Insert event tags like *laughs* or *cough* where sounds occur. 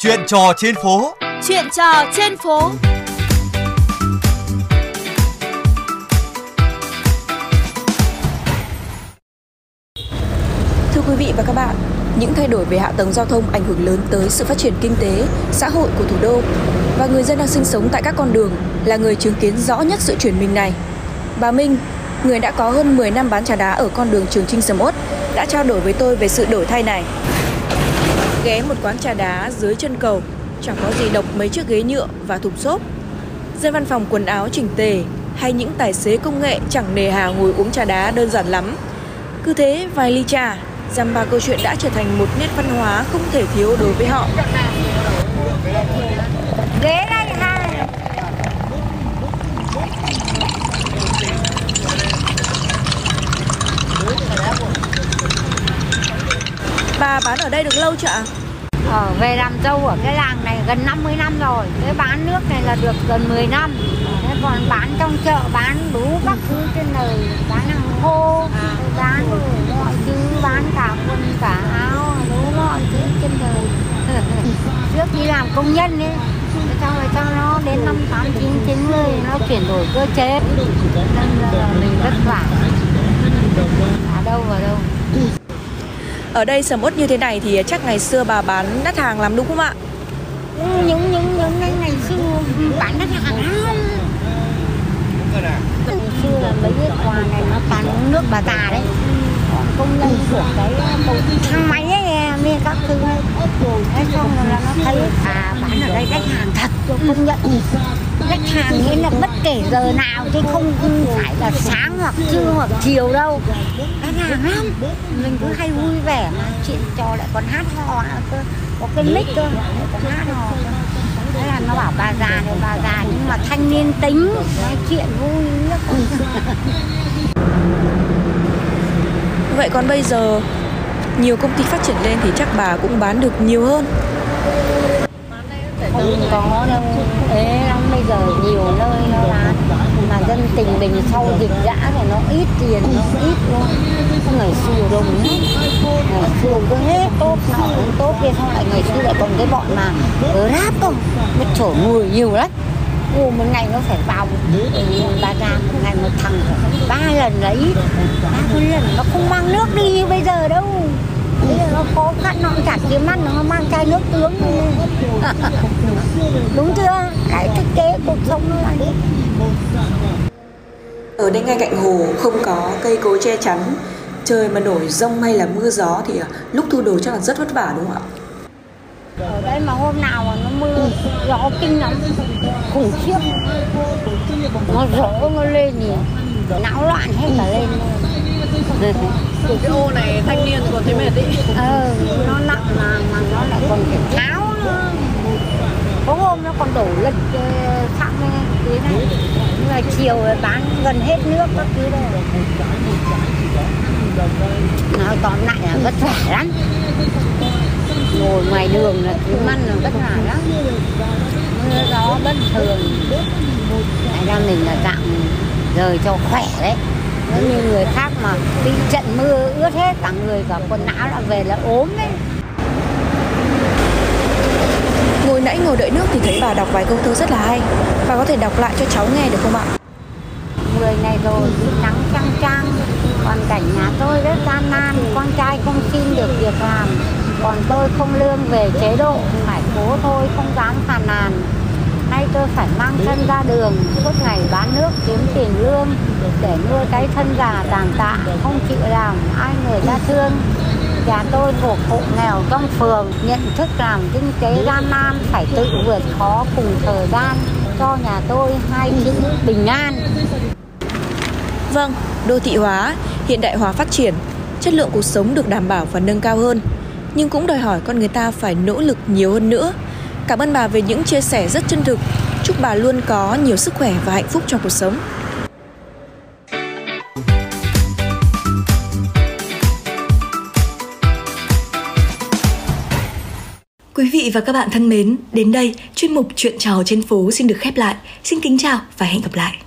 Chuyện trò trên phố. Chuyện trò trên phố. Thưa quý vị và các bạn, những thay đổi về hạ tầng giao thông ảnh hưởng lớn tới sự phát triển kinh tế, xã hội của thủ đô và người dân đang sinh sống tại các con đường là người chứng kiến rõ nhất sự chuyển mình này. Bà Minh, người đã có hơn 10 năm bán trà đá ở con đường Trường Trinh Sầm Uất, đã trao đổi với tôi về sự đổi thay này. Ghé một quán trà đá dưới chân cầu, chẳng có gì độc mấy chiếc ghế nhựa và thùng xốp. Dân văn phòng quần áo chỉnh tề hay những tài xế công nghệ chẳng nề hà ngồi uống trà đá đơn giản lắm. Cứ thế vài ly trà, dăm ba câu chuyện đã trở thành một nét văn hóa không thể thiếu đối với họ. ghế đây Bà bán ở đây được lâu chưa ạ? ờ, về làm dâu ở cái làng này gần 50 năm rồi. Cái bán nước này là được gần 10 năm. Thế còn bán trong chợ bán đủ các thứ trên đời. Bán hàng khô bán đủ mọi thứ bán cả quần cả áo đủ mọi thứ trên đời. *laughs* Trước đi làm công nhân ấy xong rồi cho nó đến năm tám chín chín mươi nó chuyển đổi cơ chế. Nên là mình vất vả. Ở đâu vào đâu ở đây sầm uất như thế này thì chắc ngày xưa bà bán đắt hàng lắm đúng không ạ? Ừ, những những những cái ngày xưa bán đắt hàng lắm. Ngày xưa là mấy cái quà này nó toàn nước bà già đấy. Còn công nhân của cái thang máy ấy, nghe các thứ ấy. Thế xong rồi là nó thấy à bán ở đây khách hàng thật công nhận. khách hàng nghĩa là bất kể giờ nào chứ không phải là sáng hoặc trưa hoặc chiều đâu. Khách hàng lắm mình cứ hay vui vẻ mà chuyện trò lại còn hát hò nữa cơ có cái mic cơ lại còn hát hò. Thế là nó bảo bà già thì bà già nhưng mà thanh niên tính nói chuyện vui nhất *laughs* Vậy còn bây giờ nhiều công ty phát triển lên thì chắc bà cũng bán được nhiều hơn. không có đâu giờ nhiều nơi nó là mà dân tình mình sau dịch dã thì nó ít tiền nó ít luôn Không ngày xưa đâu hết ngày xưa cứ hết tốt nọ cũng tốt kia xong lại ngày xưa lại còn cái bọn mà ráp không nó chở người nhiều lắm. Ồ, một ngày nó phải vào ba ra một ngày một thằng ba lần là ít. Ba lần nó không mang nước đi như bây giờ đâu. Bây giờ nó khó khăn nó cũng chả kiếm ăn nó mang chai nước tướng đúng chưa? Cái thực tế cuộc sống nó là Ở đây ngay cạnh hồ không có cây cối che chắn. Trời mà nổi rông hay là mưa gió thì à, lúc thu đồ chắc là rất vất vả đúng không ạ? ở đây mà hôm nào mà nó mưa gió kinh lắm. Khủng khiếp. Nó rỗ nó lên thì não loạn hết cả lên *laughs* Của cái ô này thanh niên còn thấy mệt ý. ờ. Nó nặng mà mà nó lại còn tháo nữa có hôm nó còn đổ lật ờ, xăng thế này. Nhưng mà chiều bán gần hết nước các thứ đây nói tóm lại là vất vả lắm. Ngồi ngoài đường là kiếm ăn là vất vả lắm. Mưa gió bất thường. Tại ra mình là dạng rời cho khỏe đấy nếu như người khác mà bị trận mưa ướt hết cả người cả quần áo là về là ốm đấy. Ngồi nãy ngồi đợi nước thì thấy bà đọc vài câu thơ rất là hay. Bà có thể đọc lại cho cháu nghe được không ạ? mười ngày rồi nắng chang chang còn cảnh nhà tôi rất gian nan con trai không xin được việc làm. Còn tôi không lương về chế độ phải cố thôi không dám phàn nàn. Nay tôi phải mang thân ra đường suốt ngày bán nước lương để nuôi cái thân già tàn tạ không chịu làm ai người ta thương. Nhà tôi thuộc hộ nghèo trong phường nhận thức làm kinh tế gian nan phải tự vượt khó cùng thời gian cho nhà tôi hai chữ bình an. Vâng, đô thị hóa, hiện đại hóa phát triển Chất lượng cuộc sống được đảm bảo và nâng cao hơn. Nhưng cũng đòi hỏi con người ta phải nỗ lực nhiều hơn nữa. Cảm ơn bà về những chia sẻ rất chân thực. Chúc bà luôn có nhiều sức khỏe và hạnh phúc trong cuộc sống. Quý vị và các bạn thân mến, đến đây chuyên mục Chuyện trò trên phố xin được khép lại. Xin kính chào và hẹn gặp lại.